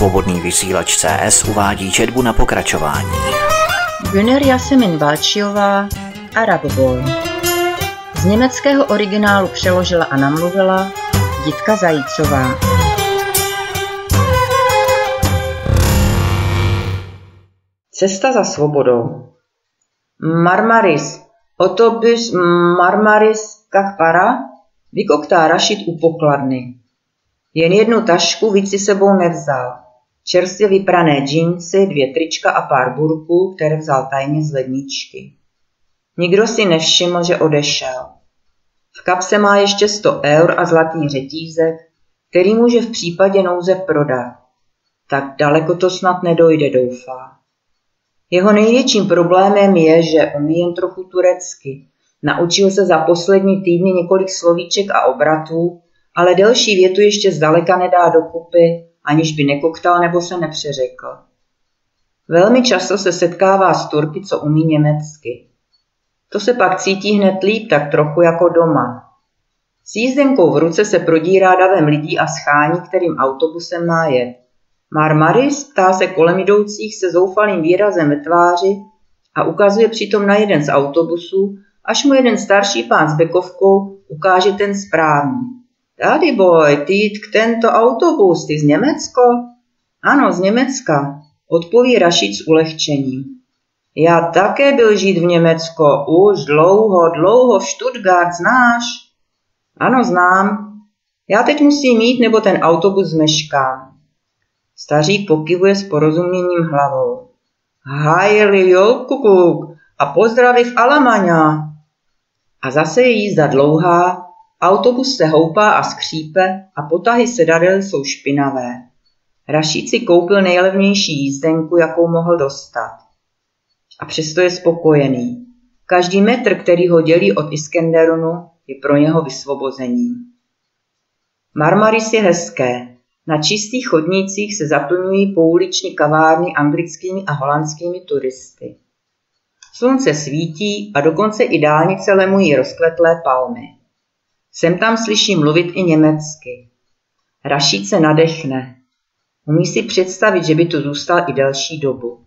Svobodný vysílač CS uvádí četbu na pokračování. Güner Jasemin Balčiová, Arab Boy. Z německého originálu přeložila a namluvila Jitka Zajícová. Cesta za svobodou. Marmaris. Otobus Marmaris jak para? Vykoktá Rašit u pokladny. Jen jednu tašku víc si sebou nevzal. Čerstvě vyprané džínsy, dvě trička a pár burků, které vzal tajně z ledničky. Nikdo si nevšiml, že odešel. V kapse má ještě 100 eur a zlatý řetízek, který může v případě nouze prodat. Tak daleko to snad nedojde, doufá. Jeho největším problémem je, že umí jen trochu turecky. Naučil se za poslední týdny několik slovíček a obratů, ale delší větu ještě zdaleka nedá dokupy, aniž by nekoktal nebo se nepřeřekl. Velmi často se setkává s Turky, co umí německy. To se pak cítí hned líp, tak trochu jako doma. S jízdenkou v ruce se prodírá davem lidí a schání, kterým autobusem má jet. Marmaris ptá se kolem jdoucích se zoufalým výrazem ve tváři a ukazuje přitom na jeden z autobusů, až mu jeden starší pán s bekovkou ukáže ten správný. Tady boj, ty k tento autobus, ty z Německo? Ano, z Německa, odpoví Rašid s ulehčením. Já také byl žít v Německo, už dlouho, dlouho v Stuttgart, znáš? Ano, znám. Já teď musím jít, nebo ten autobus zmeškám. Stařík pokivuje s porozuměním hlavou. Hajeli kukuk a pozdraví v Alamaňa. A zase je jízda dlouhá, autobus se houpá a skřípe a potahy sedadel jsou špinavé. Rašíd si koupil nejlevnější jízdenku, jakou mohl dostat. A přesto je spokojený. Každý metr, který ho dělí od Iskenderunu, je pro něho vysvobozením. Marmaris je hezké. Na čistých chodnících se zaplňují pouliční kavárny anglickými a holandskými turisty. Slunce svítí a dokonce i dálnice lemují rozkvetlé palmy. Sem tam slyší mluvit i německy. Rašíd se nadechne. Umí si představit, že by tu zůstal i delší dobu.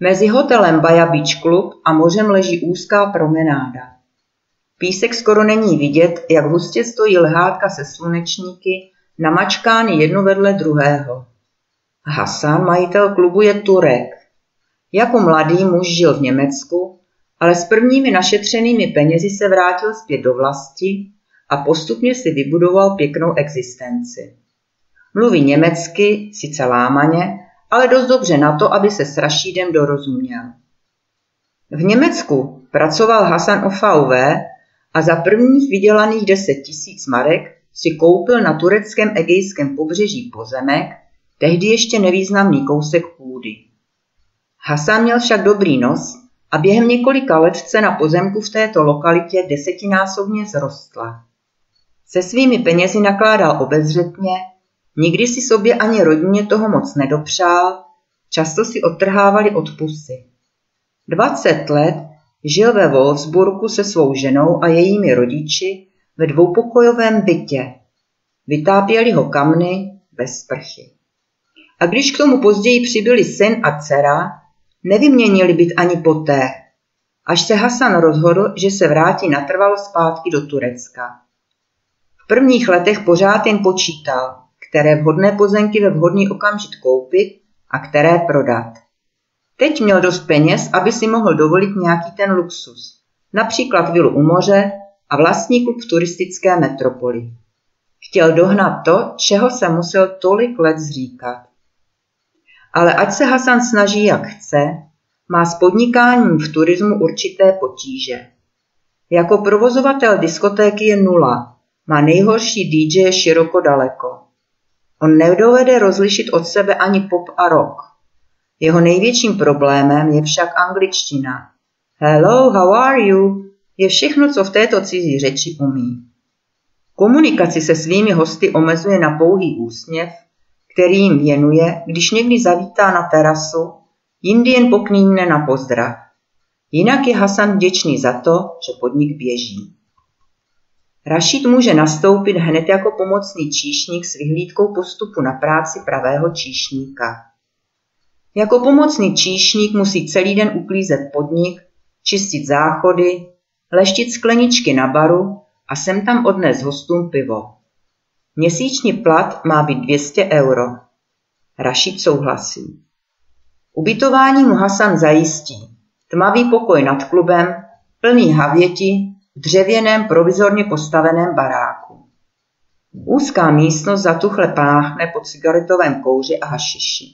Mezi hotelem Baja Beach Club a mořem leží úzká promenáda. Písek skoro není vidět, jak hustě stojí lhátka se slunečníky, namačkány jedno vedle druhého. Hasan, majitel klubu, je Turek. Jako mladý muž žil v Německu, ale s prvními našetřenými penězi se vrátil zpět do vlasti a postupně si vybudoval pěknou existenci. Mluví německy, sice lámaně, ale dost dobře na to, aby se s Rašídem dorozuměl. V Německu pracoval Hasan OVV a za prvních vydělaných 10 tisíc marek si koupil na tureckém egejském pobřeží pozemek, tehdy ještě nevýznamný kousek půdy. Hasan měl však dobrý nos a během několika let cena pozemku v této lokalitě desetinásobně zrostla. Se svými penězi nakládal obezřetně, nikdy si sobě ani rodině toho moc nedopřál, často si odtrhávali od pusy. 20 let žil ve Wolfsburgu se svou ženou a jejími rodiči ve dvoupokojovém bytě. Vytápěli ho kamny bez sprchy. A když k tomu později přibyli syn a dcera, nevyměnili byt ani poté, až se Hasan rozhodl, že se vrátí natrvalo zpátky do Turecka. V prvních letech pořád jen počítal, které vhodné pozemky ve vhodný okamžik koupit a které prodat. Teď měl dost peněz, aby si mohl dovolit nějaký ten luxus, například vilu u moře a vlastní klub v turistické metropoli. Chtěl dohnat to, čeho se musel tolik let zříkat. Ale ať se Hasan snaží jak chce, má s podnikáním v turismu určité potíže. Jako provozovatel diskotéky je nula, má nejhorší DJ široko daleko. On nedovede rozlišit od sebe ani pop a rock. Jeho největším problémem je však angličtina. Hello, how are you? Je všechno, co v této cizí řeči umí. Komunikaci se svými hosty omezuje na pouhý úsměv, který jim věnuje, když někdy zavítá na terasu, jindy jen poknýmne na pozdrav. Jinak je Hasan vděčný za to, že podnik běží. Rašid může nastoupit hned jako pomocný číšník s vyhlídkou postupu na práci pravého číšníka. Jako pomocný číšník musí celý den uklízet podnik, čistit záchody, leštit skleničky na baru a sem tam odnes hostům pivo. Měsíční plat má být 200 euro. Rašid souhlasí. Ubytování mu Hasan zajistí. Tmavý pokoj nad klubem, plný havěti, v dřevěném provizorně postaveném baráku. Úzká místnost zatuchle páchne po cigaretovém kouři a hašiši.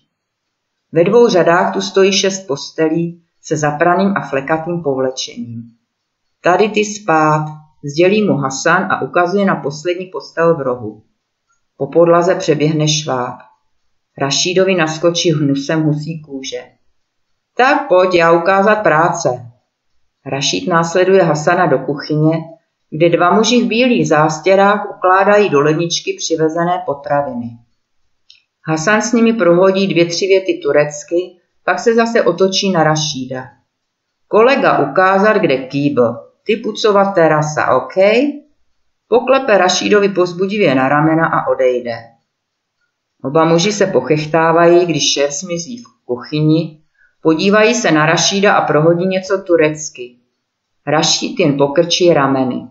Ve dvou řadách tu stojí šest postelí se zapraným a flekatým povlečením. Tady ty spát, sdělí mu Hasan a ukazuje na poslední postel v rohu. Po podlaze přeběhne šváb. Rašídovi naskočí hnusem husí kůže. Tak pojď, já ukázat práce. Rašíd následuje Hasana do kuchyně, kde dva muži v bílých zástěrách ukládají do ledničky přivezené potraviny. Hasan s nimi prohodí dvě, tři věty turecky, pak se zase otočí na Rašída. Kolega ukázat, kde kýbl. Ty pucovat terasa, OK? Poklepe Rašídovi pozbudivě na ramena a odejde. Oba muži se pochechtávají, když šéf smizí v kuchyni, podívají se na Rašída a prohodí něco turecky. Rašíd jen pokrčí rameny.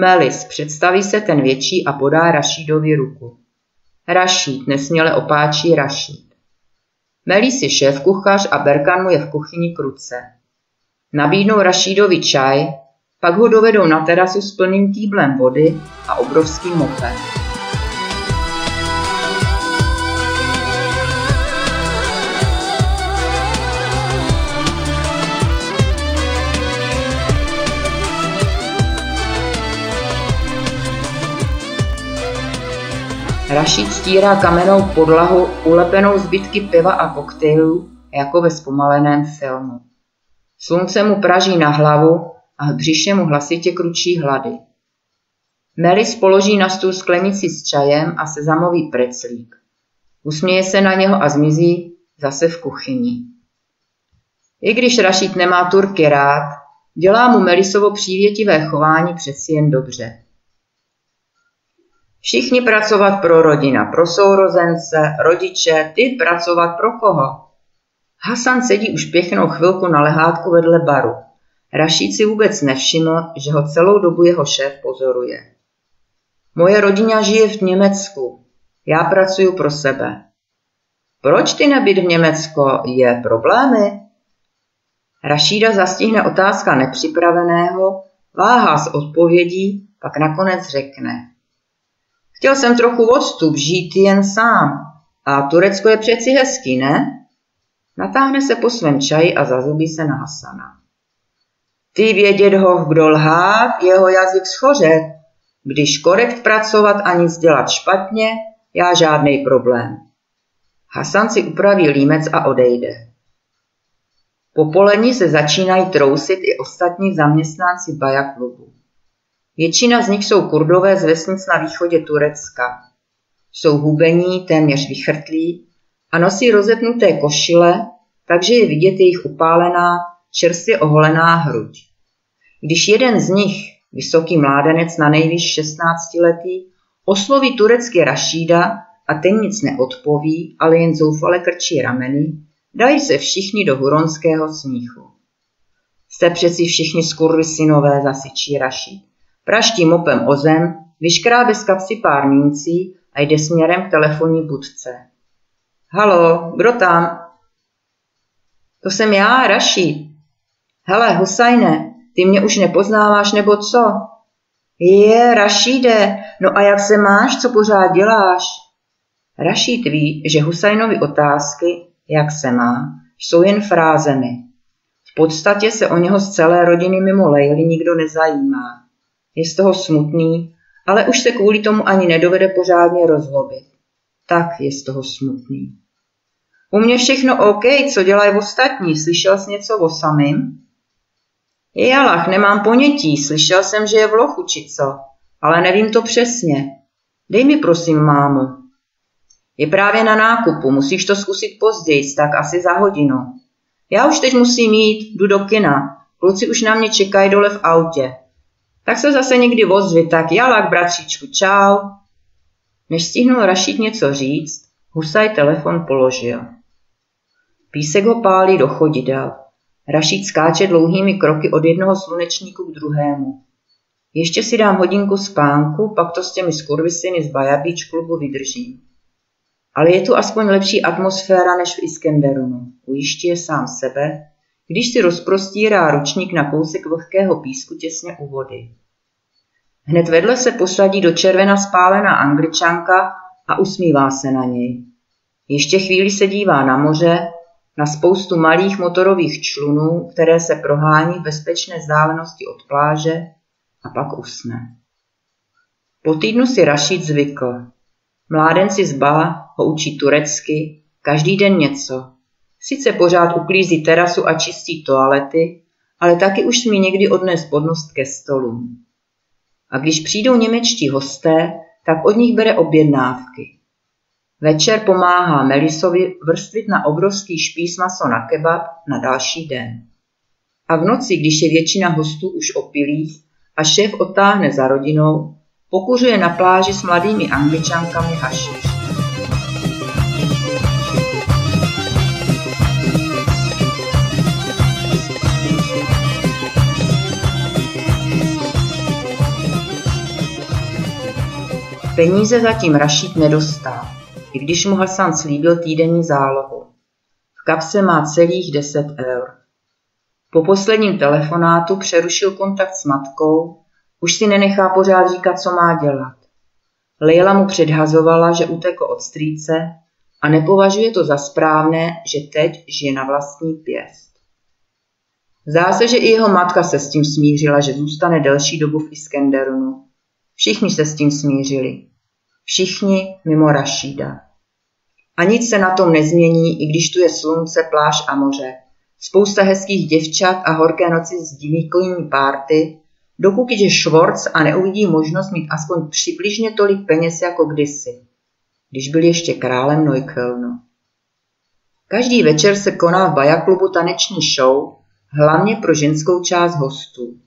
Melis, představí se ten větší a podá Rašídovi ruku. Rašíd, nesměle opáčí Rašíd. Melis je šéf kuchař a Berkan mu je v kuchyni kruce. Nabídnou Rašídovi čaj, pak ho dovedou na terasu s plným kýblem vody a obrovským mopem. Rašid stírá kamennou podlahu ulepenou zbytky piva a koktejlů jako ve zpomaleném filmu. Slunce mu praží na hlavu a v břiše mu hlasitě kručí hlady. Melis položí na stůl sklenici s čajem a sezamový preclík. Usměje se na něho a zmizí zase v kuchyni. I když Rašid nemá Turky rád, dělá mu Melisovo přívětivé chování přeci jen dobře. Všichni pracovat pro rodina, pro sourozence, rodiče, ty pracovat pro koho? Hasan sedí už pěknou chvilku na lehátku vedle baru. Rašíd si vůbec nevšiml, že ho celou dobu jeho šéf pozoruje. Moje rodina žije v Německu. Já pracuji pro sebe. Proč ty nebyt v Německo? Je problémy? Rašída zastihne otázka nepřipraveného, váhá s odpovědí, pak nakonec řekne. Chtěl jsem trochu odstup, žít jen sám. A Turecko je přeci hezký, ne? Natáhne se po svém čaji a zazubí se na Hasana. Ty vědět ho, kdo lhát, jeho jazyk schořet. Když korekt pracovat a nic dělat špatně, já žádný problém. Hasan si upraví límec a odejde. Po polení se začínají trousit i ostatní zaměstnanci Baja klubu. Většina z nich jsou kurdové z vesnic na východě Turecka. Jsou hubení, téměř vychrtlí a nosí rozepnuté košile, takže je vidět jejich upálená, čerstvě oholená hruď. Když jeden z nich, vysoký mládenec na nejvýš 16 letý, osloví turecky Rašída a ten nic neodpoví, ale jen zoufale krčí rameny, dají se všichni do huronského smíchu. Jste přeci všichni skurvy synové, zasyčí Rašíd. Praští mopem o zem, vyškrábe z kapsy pár mincí a jde směrem k telefonní budce. Halo, kdo tam? To jsem já, Raší. Hele, Husajne, ty mě už nepoznáváš nebo co? Je, Rašíde, no a jak se máš, co pořád děláš? Rašíd ví, že Husajnovi otázky, jak se má, jsou jen frázemi. V podstatě se o něho z celé rodiny mimo Lejly nikdo nezajímá. Je z toho smutný, ale už se kvůli tomu ani nedovede pořádně rozlobit. Tak je z toho smutný. U mě všechno OK, co dělají ostatní, slyšel jsi něco o samým? Jalach, nemám ponětí, slyšel jsem, že je v lochu či co, ale nevím to přesně. Dej mi prosím, mámu. Je právě na nákupu, musíš to zkusit později, tak asi za hodinu. Já už teď musím jít, jdu do kina. Kluci už na mě čekají dole v autě. Tak se zase někdy ozvi, tak jalak, bratříčku, čau. Než stihnul Rašít něco říct, Husaj telefon položil. Písek ho pálí do chodidel. Rašít skáče dlouhými kroky od jednoho slunečníku k druhému. Ještě si dám hodinku spánku, pak to s těmi skurvisiny z Bajabič klubu vydržím. Ale je tu aspoň lepší atmosféra než v Iskenderunu, ujišťuje je sám sebe, když si rozprostírá ručník na kousek vlhkého písku těsně u vody. Hned vedle se posadí do červena spálená angličanka a usmívá se na něj. Ještě chvíli se dívá na moře, na spoustu malých motorových člunů, které se prohání v bezpečné vzdálenosti od pláže a pak usne. Po týdnu si Rašid zvykl. Mládenci z Ba ho učí turecky, každý den něco. Sice pořád uklízí terasu a čistí toalety, ale taky už smí někdy odnést podnost ke stolům. A když přijdou němečtí hosté, tak od nich bere objednávky. Večer pomáhá Melisovi vrstvit na obrovský špís maso na kebab na další den. A v noci, když je většina hostů už opilých a šéf otáhne za rodinou, pokuřuje na pláži s mladými angličankami hašiš. Peníze zatím Rašít nedostal, i když mu Hasan slíbil týdenní zálohu. V kapse má celých 10 eur. Po posledním telefonátu přerušil kontakt s matkou, už si nenechá pořád říkat, co má dělat. Leila mu předhazovala, že utekl od strýce a nepovažuje to za správné, že teď žije na vlastní pěst. Zdá se, že i jeho matka se s tím smířila, že zůstane delší dobu v Iskenderunu. Všichni se s tím smířili. Všichni mimo Rašída. A nic se na tom nezmění, i když tu je slunce, pláž a moře. Spousta hezkých děvčat a horké noci s divíkovými párty, dokud jde Švorc a neuvidí možnost mít aspoň přibližně tolik peněz jako kdysi, když byl ještě králem Neuköllnu. Každý večer se koná v Bajaklubu taneční show, hlavně pro ženskou část hostů.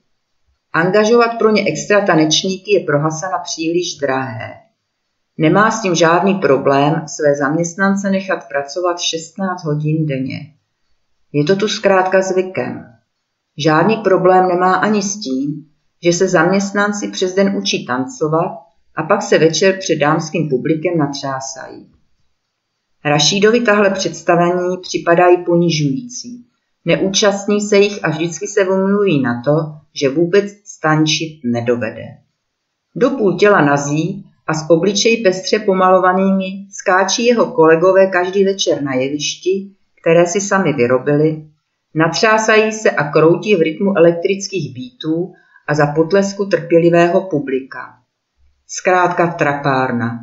Angažovat pro ně extra tanečníky je pro Hasana příliš drahé. Nemá s tím žádný problém své zaměstnance nechat pracovat 16 hodin denně. Je to tu zkrátka zvykem. Žádný problém nemá ani s tím, že se zaměstnanci přes den učí tancovat a pak se večer před dámským publikem natřásají. Rašídovi tahle představení připadají ponižující. Neúčastní se jich a vždycky se vymluví na to, že vůbec stančit nedovede. Do půl těla nazí a s obličeji pestře pomalovanými skáčí jeho kolegové každý večer na jevišti, které si sami vyrobili, natřásají se a kroutí v rytmu elektrických bítů a za potlesku trpělivého publika. Zkrátka trapárna.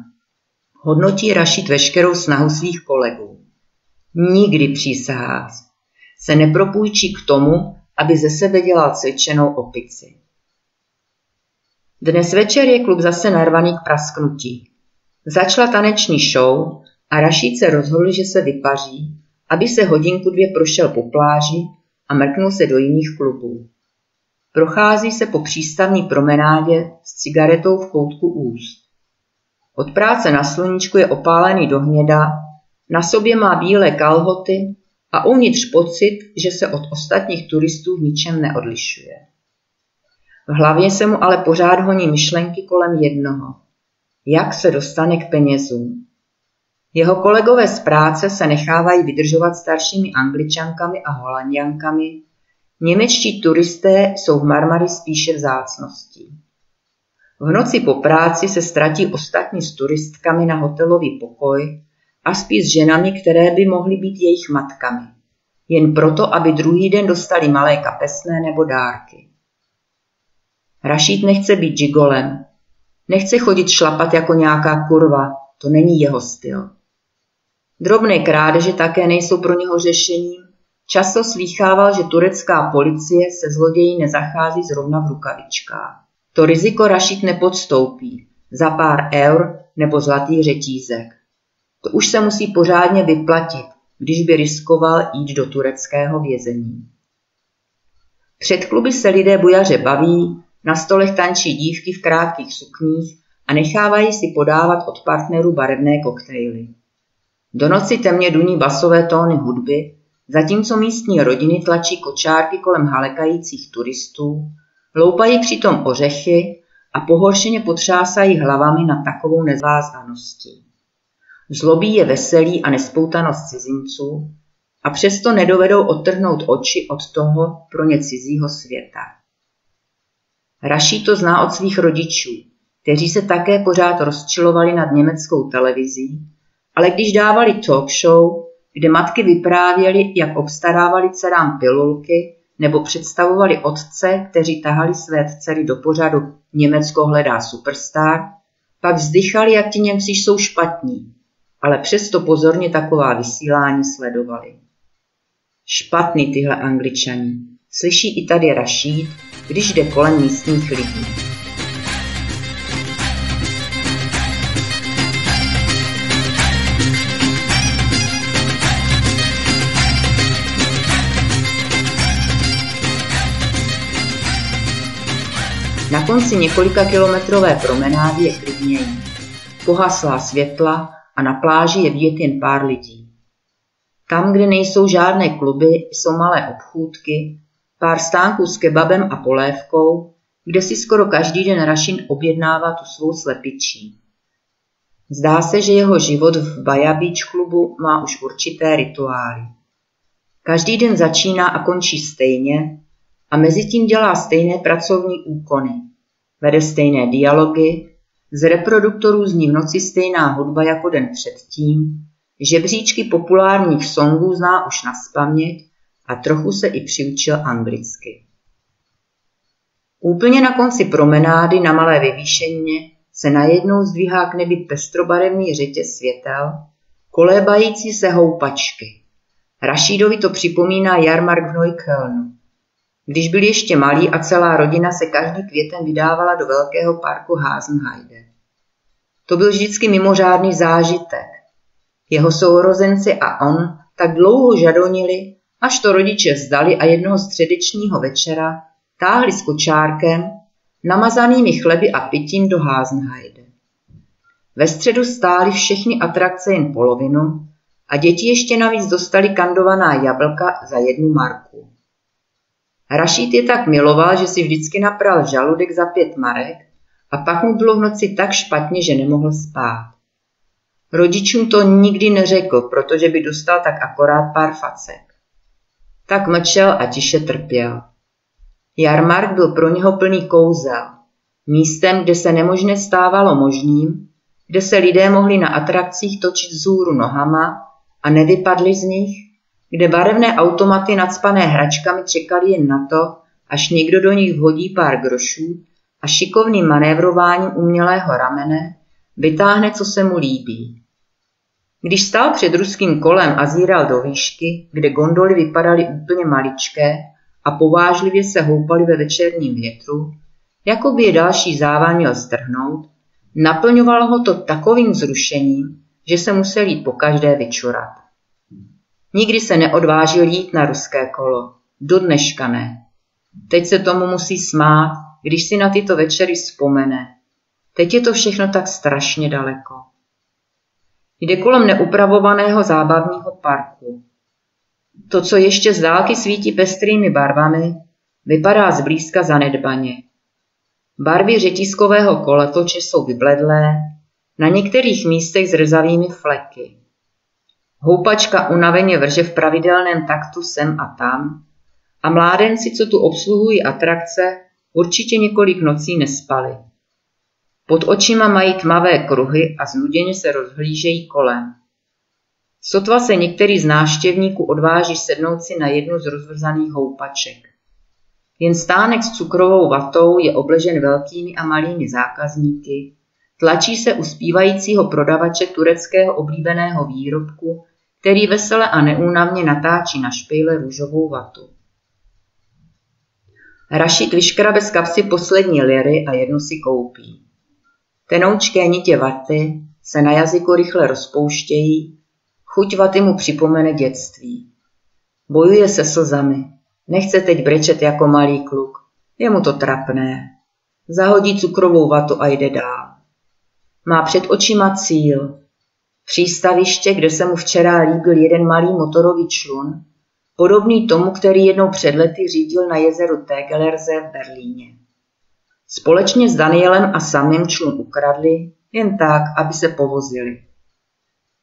Hodnotí Rašit veškerou snahu svých kolegů. Nikdy přísahá se nepropůjčí k tomu, aby ze sebe dělal cvičenou opici. Dnes večer je klub zase narvaný k prasknutí. Začala taneční show a Rašíd se rozhodl, že se vypaří, aby se hodinku dvě prošel po pláži a mrknul se do jiných klubů. Prochází se po přístavní promenádě s cigaretou v koutku úst. Od práce na sluníčku je opálený do hněda, na sobě má bílé kalhoty a uvnitř pocit, že se od ostatních turistů v ničem neodlišuje. V hlavě se mu ale pořád honí myšlenky kolem jednoho. Jak se dostane k penězům? Jeho kolegové z práce se nechávají vydržovat staršími angličankami a holandiankami, němečtí turisté jsou v Marmary spíše vzácností. V noci po práci se ztratí ostatní s turistkami na hotelový pokoj a spí s ženami, které by mohly být jejich matkami. Jen proto, aby druhý den dostali malé kapesné nebo dárky. Rašít nechce být džigolem. Nechce chodit šlapat jako nějaká kurva, to není jeho styl. Drobné krádeže také nejsou pro něho řešením. Často slýchával, že turecká policie se zlodějí nezachází zrovna v rukavičkách. To riziko Rašit nepodstoupí za pár eur nebo zlatý řetízek. To už se musí pořádně vyplatit, když by riskoval jít do tureckého vězení. Před kluby se lidé bujaře baví, Na stolech tančí dívky v krátkých sukních a nechávají si podávat od partnerů barevné koktejly. Do noci temně duní basové tóny hudby, zatímco místní rodiny tlačí kočárky kolem halekajících turistů, loupají přitom ořechy a pohoršeně potřásají hlavami nad takovou nezvázaností. Zlobí je veselí a nespoutanost cizinců a přesto nedovedou odtrhnout oči od toho pro ně cizího světa. Raší to zná od svých rodičů, kteří se také pořád rozčilovali nad německou televizí, ale když dávali talk show, kde matky vyprávěly, jak obstarávali dcerám pilulky, nebo představovali otce, kteří tahali své dcery do pořadu Německo hledá superstar, pak vzdychali, jak ti Němci jsou špatní, ale přesto pozorně taková vysílání sledovali. Špatný tyhle angličani, slyší i tady Rašít, když jde kolem místních lidí. Na konci několika kilometrové promenády je klidněji. Pohaslá světla a na pláži je vidět jen pár lidí. Tam, kde nejsou žádné kluby, jsou malé obchůdky, pár stánků s kebabem a polévkou, kde si skoro každý den Rašin objednává tu svou slepičí. Zdá se, že jeho život v Baja Beach klubu má už určité rituály. Každý den začíná a končí stejně a mezi tím dělá stejné pracovní úkony. Vede stejné dialogy, z reproduktorů zní v noci stejná hudba jako den předtím, žebříčky populárních songů zná už na spaměť a trochu se i přiučil anglicky. Úplně na konci promenády na malé vyvýšeně se najednou zdvíhá k nebi pestrobarevný řetě světel, kolébající se houpačky. Rašídovi to připomíná jarmark v Neuköllnu. Když byl ještě malý a celá rodina se každý květem vydávala do velkého parku Hasenheide. To byl vždycky mimořádný zážitek. Jeho sourozenci a on tak dlouho žadonili, až to rodiče vzdali a jednoho středečního večera táhli s kočárkem, namazanými chleby a pitím do Hasenheide. Ve středu stály všechny atrakce jen polovinu a děti ještě navíc dostali kandovaná jablka za jednu marku. Rašít je tak miloval, že si vždycky napral žaludek za pět marek a pak mu bylo v noci tak špatně, že nemohl spát. Rodičům to nikdy neřekl, protože by dostal tak akorát pár facek. Tak mlčel a tiše trpěl. Jarmark byl pro něho plný kouzel. Místem, kde se nemožné stávalo možným, kde se lidé mohli na atrakcích točit vzhůru nohama a nevypadli z nich, kde barevné automaty nadspané hračkami čekali jen na to, až někdo do nich vhodí pár grošů a šikovným manévrováním umělého ramene vytáhne, co se mu líbí. Když stál před ruským kolem a zíral do výšky, kde gondoly vypadaly úplně maličké a povážlivě se houpaly ve večerním větru, jako by je další závan měl strhnout, naplňovalo ho to takovým zrušením, že se musel jít po každé vyčurat. Nikdy se neodvážil jít na ruské kolo. Do dneška ne. Teď se tomu musí smát, když si na tyto večery vzpomene. Teď je to všechno tak strašně daleko. Jde kolem neupravovaného zábavního parku. To, co ještě z dálky svítí pestrými barvami, vypadá zblízka zanedbaně. Barvy řetiskového koletoče jsou vybledlé, na některých místech s rezavými fleky. Houpačka unaveně vrže v pravidelném taktu sem a tam a mládenci, co tu obsluhují atrakce, určitě několik nocí nespali. Pod očima mají tmavé kruhy a znuděně se rozhlížejí kolem. Sotva se některý z návštěvníků odváží sednout si na jednu z rozvrzaných houpaček. Jen stánek s cukrovou vatou je obležen velkými a malými zákazníky, tlačí se u zpívajícího prodavače tureckého oblíbeného výrobku který vesele a neúnavně natáčí na špejle růžovou vatu. Rašit vyškrabe z kapsy poslední liry a jednu si koupí. Tenoučké nitě vaty se na jazyku rychle rozpouštějí, chuť vaty mu připomene dětství. Bojuje se slzami, nechce teď brečet jako malý kluk, je mu to trapné. zahodí cukrovou vatu a jde dál. Má před očima cíl. Přístaviště, kde se mu včera líbil jeden malý motorový člun, podobný tomu, který jednou před lety řídil na jezeru Tegelerze v Berlíně. Společně s Danielem a samým člun ukradli, jen tak, aby se povozili.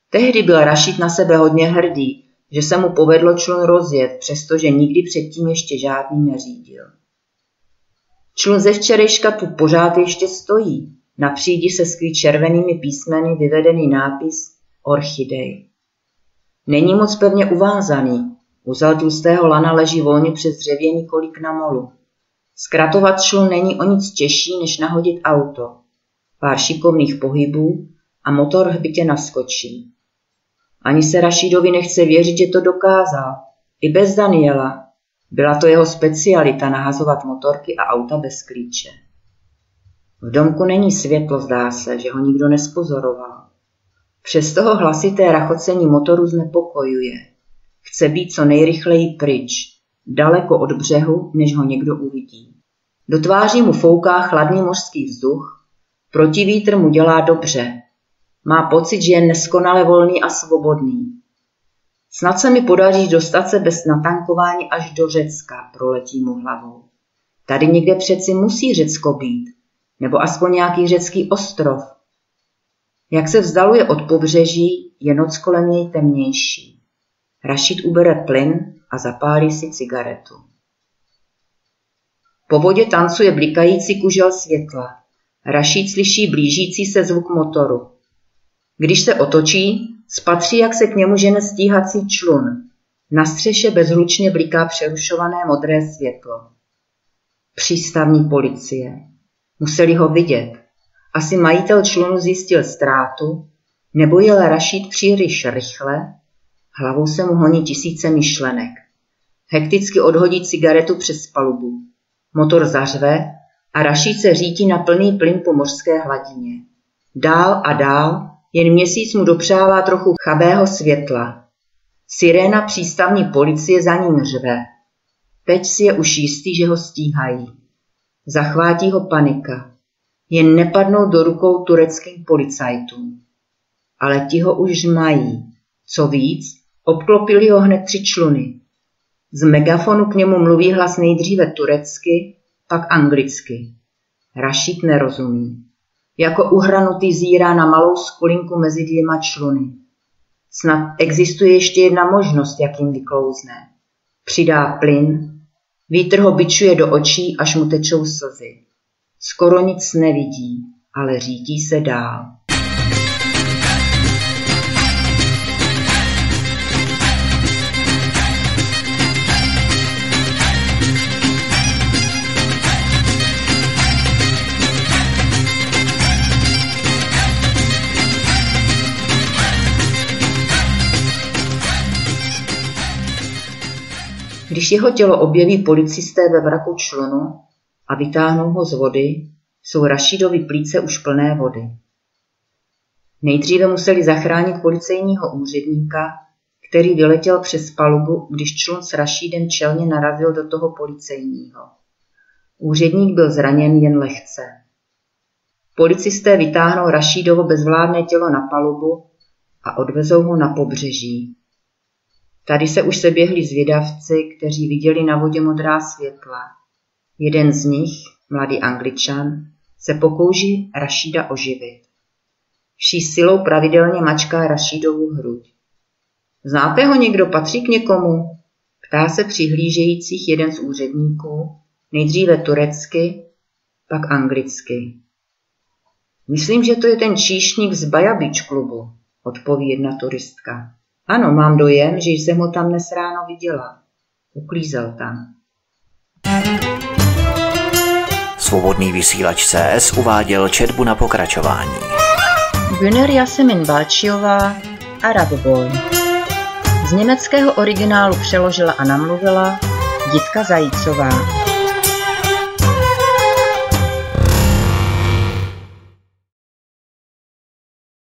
Tehdy byl Rašit na sebe hodně hrdý, že se mu povedlo člun rozjet, přestože nikdy předtím ještě žádný neřídil. Člun ze včerejška tu pořád ještě stojí. Na přídi se skví červenými písmeny vyvedený nápis Orchidej. Není moc pevně uvázaný. Uzel tlustého lana leží volně přes dřevěný kolík na molu. Zkratovat člun není o nic těžší, než nahodit auto. Pár šikovných pohybů a motor hbitě naskočí. Ani se Rašidovi nechce věřit, že to dokázal. I bez Daniela. Byla to jeho specialita nahazovat motorky a auta bez klíče. V domku není světlo, zdá se, že ho nikdo nespozoroval. Přes toho hlasité rachocení motoru znepokojuje. Chce být co nejrychleji pryč, daleko od břehu, než ho někdo uvidí. Do tváří mu fouká chladný mořský vzduch, protivítr mu dělá dobře, má pocit, že je neskonale volný a svobodný. Snad se mi podaří dostat se bez natankování až do Řecka, proletí mu hlavou. Tady někde přeci musí Řecko být, nebo aspoň nějaký řecký ostrov. Jak se vzdaluje od pobřeží, je noc kolem něj temnější. Rašit ubere plyn a zapálí si cigaretu. Po vodě tancuje blikající kužel světla. Rašit slyší blížící se zvuk motoru. Když se otočí, spatří, jak se k němu žene stíhací člun. Na střeše bezhlučně bliká přerušované modré světlo. Přístavní policie. Museli ho vidět. Asi majitel člunu zjistil ztrátu, nebo jel rašít příliš rychle, hlavou se mu honí tisíce myšlenek. Hekticky odhodí cigaretu přes palubu. Motor zařve a rašít se řítí na plný plyn po mořské hladině. Dál a dál jen měsíc mu dopřává trochu chabého světla. Siréna přístavní policie za ním řve. Teď si je už jistý, že ho stíhají. Zachvátí ho panika. Jen nepadnou do rukou tureckým policajtům. Ale ti ho už mají. Co víc, obklopili ho hned tři čluny. Z megafonu k němu mluví hlas nejdříve turecky, pak anglicky. Rašit nerozumí jako uhranutý zírá na malou skulinku mezi dvěma čluny. Snad existuje ještě jedna možnost, jak jim vyklouzne. Přidá plyn, vítr ho bičuje do očí, až mu tečou slzy. Skoro nic nevidí, ale řídí se dál. Když jeho tělo objeví policisté ve vraku člunu a vytáhnou ho z vody, jsou Rašidovi plíce už plné vody. Nejdříve museli zachránit policejního úředníka, který vyletěl přes palubu, když člun s Rašídem čelně narazil do toho policejního. Úředník byl zraněn jen lehce. Policisté vytáhnou Rašídovo bezvládné tělo na palubu a odvezou ho na pobřeží. Tady se už seběhli zvědavci, kteří viděli na vodě modrá světla. Jeden z nich, mladý angličan, se pokouší Rašída oživit. Vší silou pravidelně mačká Rašídovu hruď. Znáte ho někdo, patří k někomu? Ptá se přihlížejících jeden z úředníků, nejdříve turecky, pak anglicky. Myslím, že to je ten číšník z Bajabič klubu, odpoví jedna turistka. Ano, mám dojem, že jsem ho tam dnes ráno viděla. Uklízel tam. Svobodný vysílač CS uváděl četbu na pokračování. Güner Jasemin Balčiová Arab Boy. Z německého originálu přeložila a namluvila Jitka Zajícová.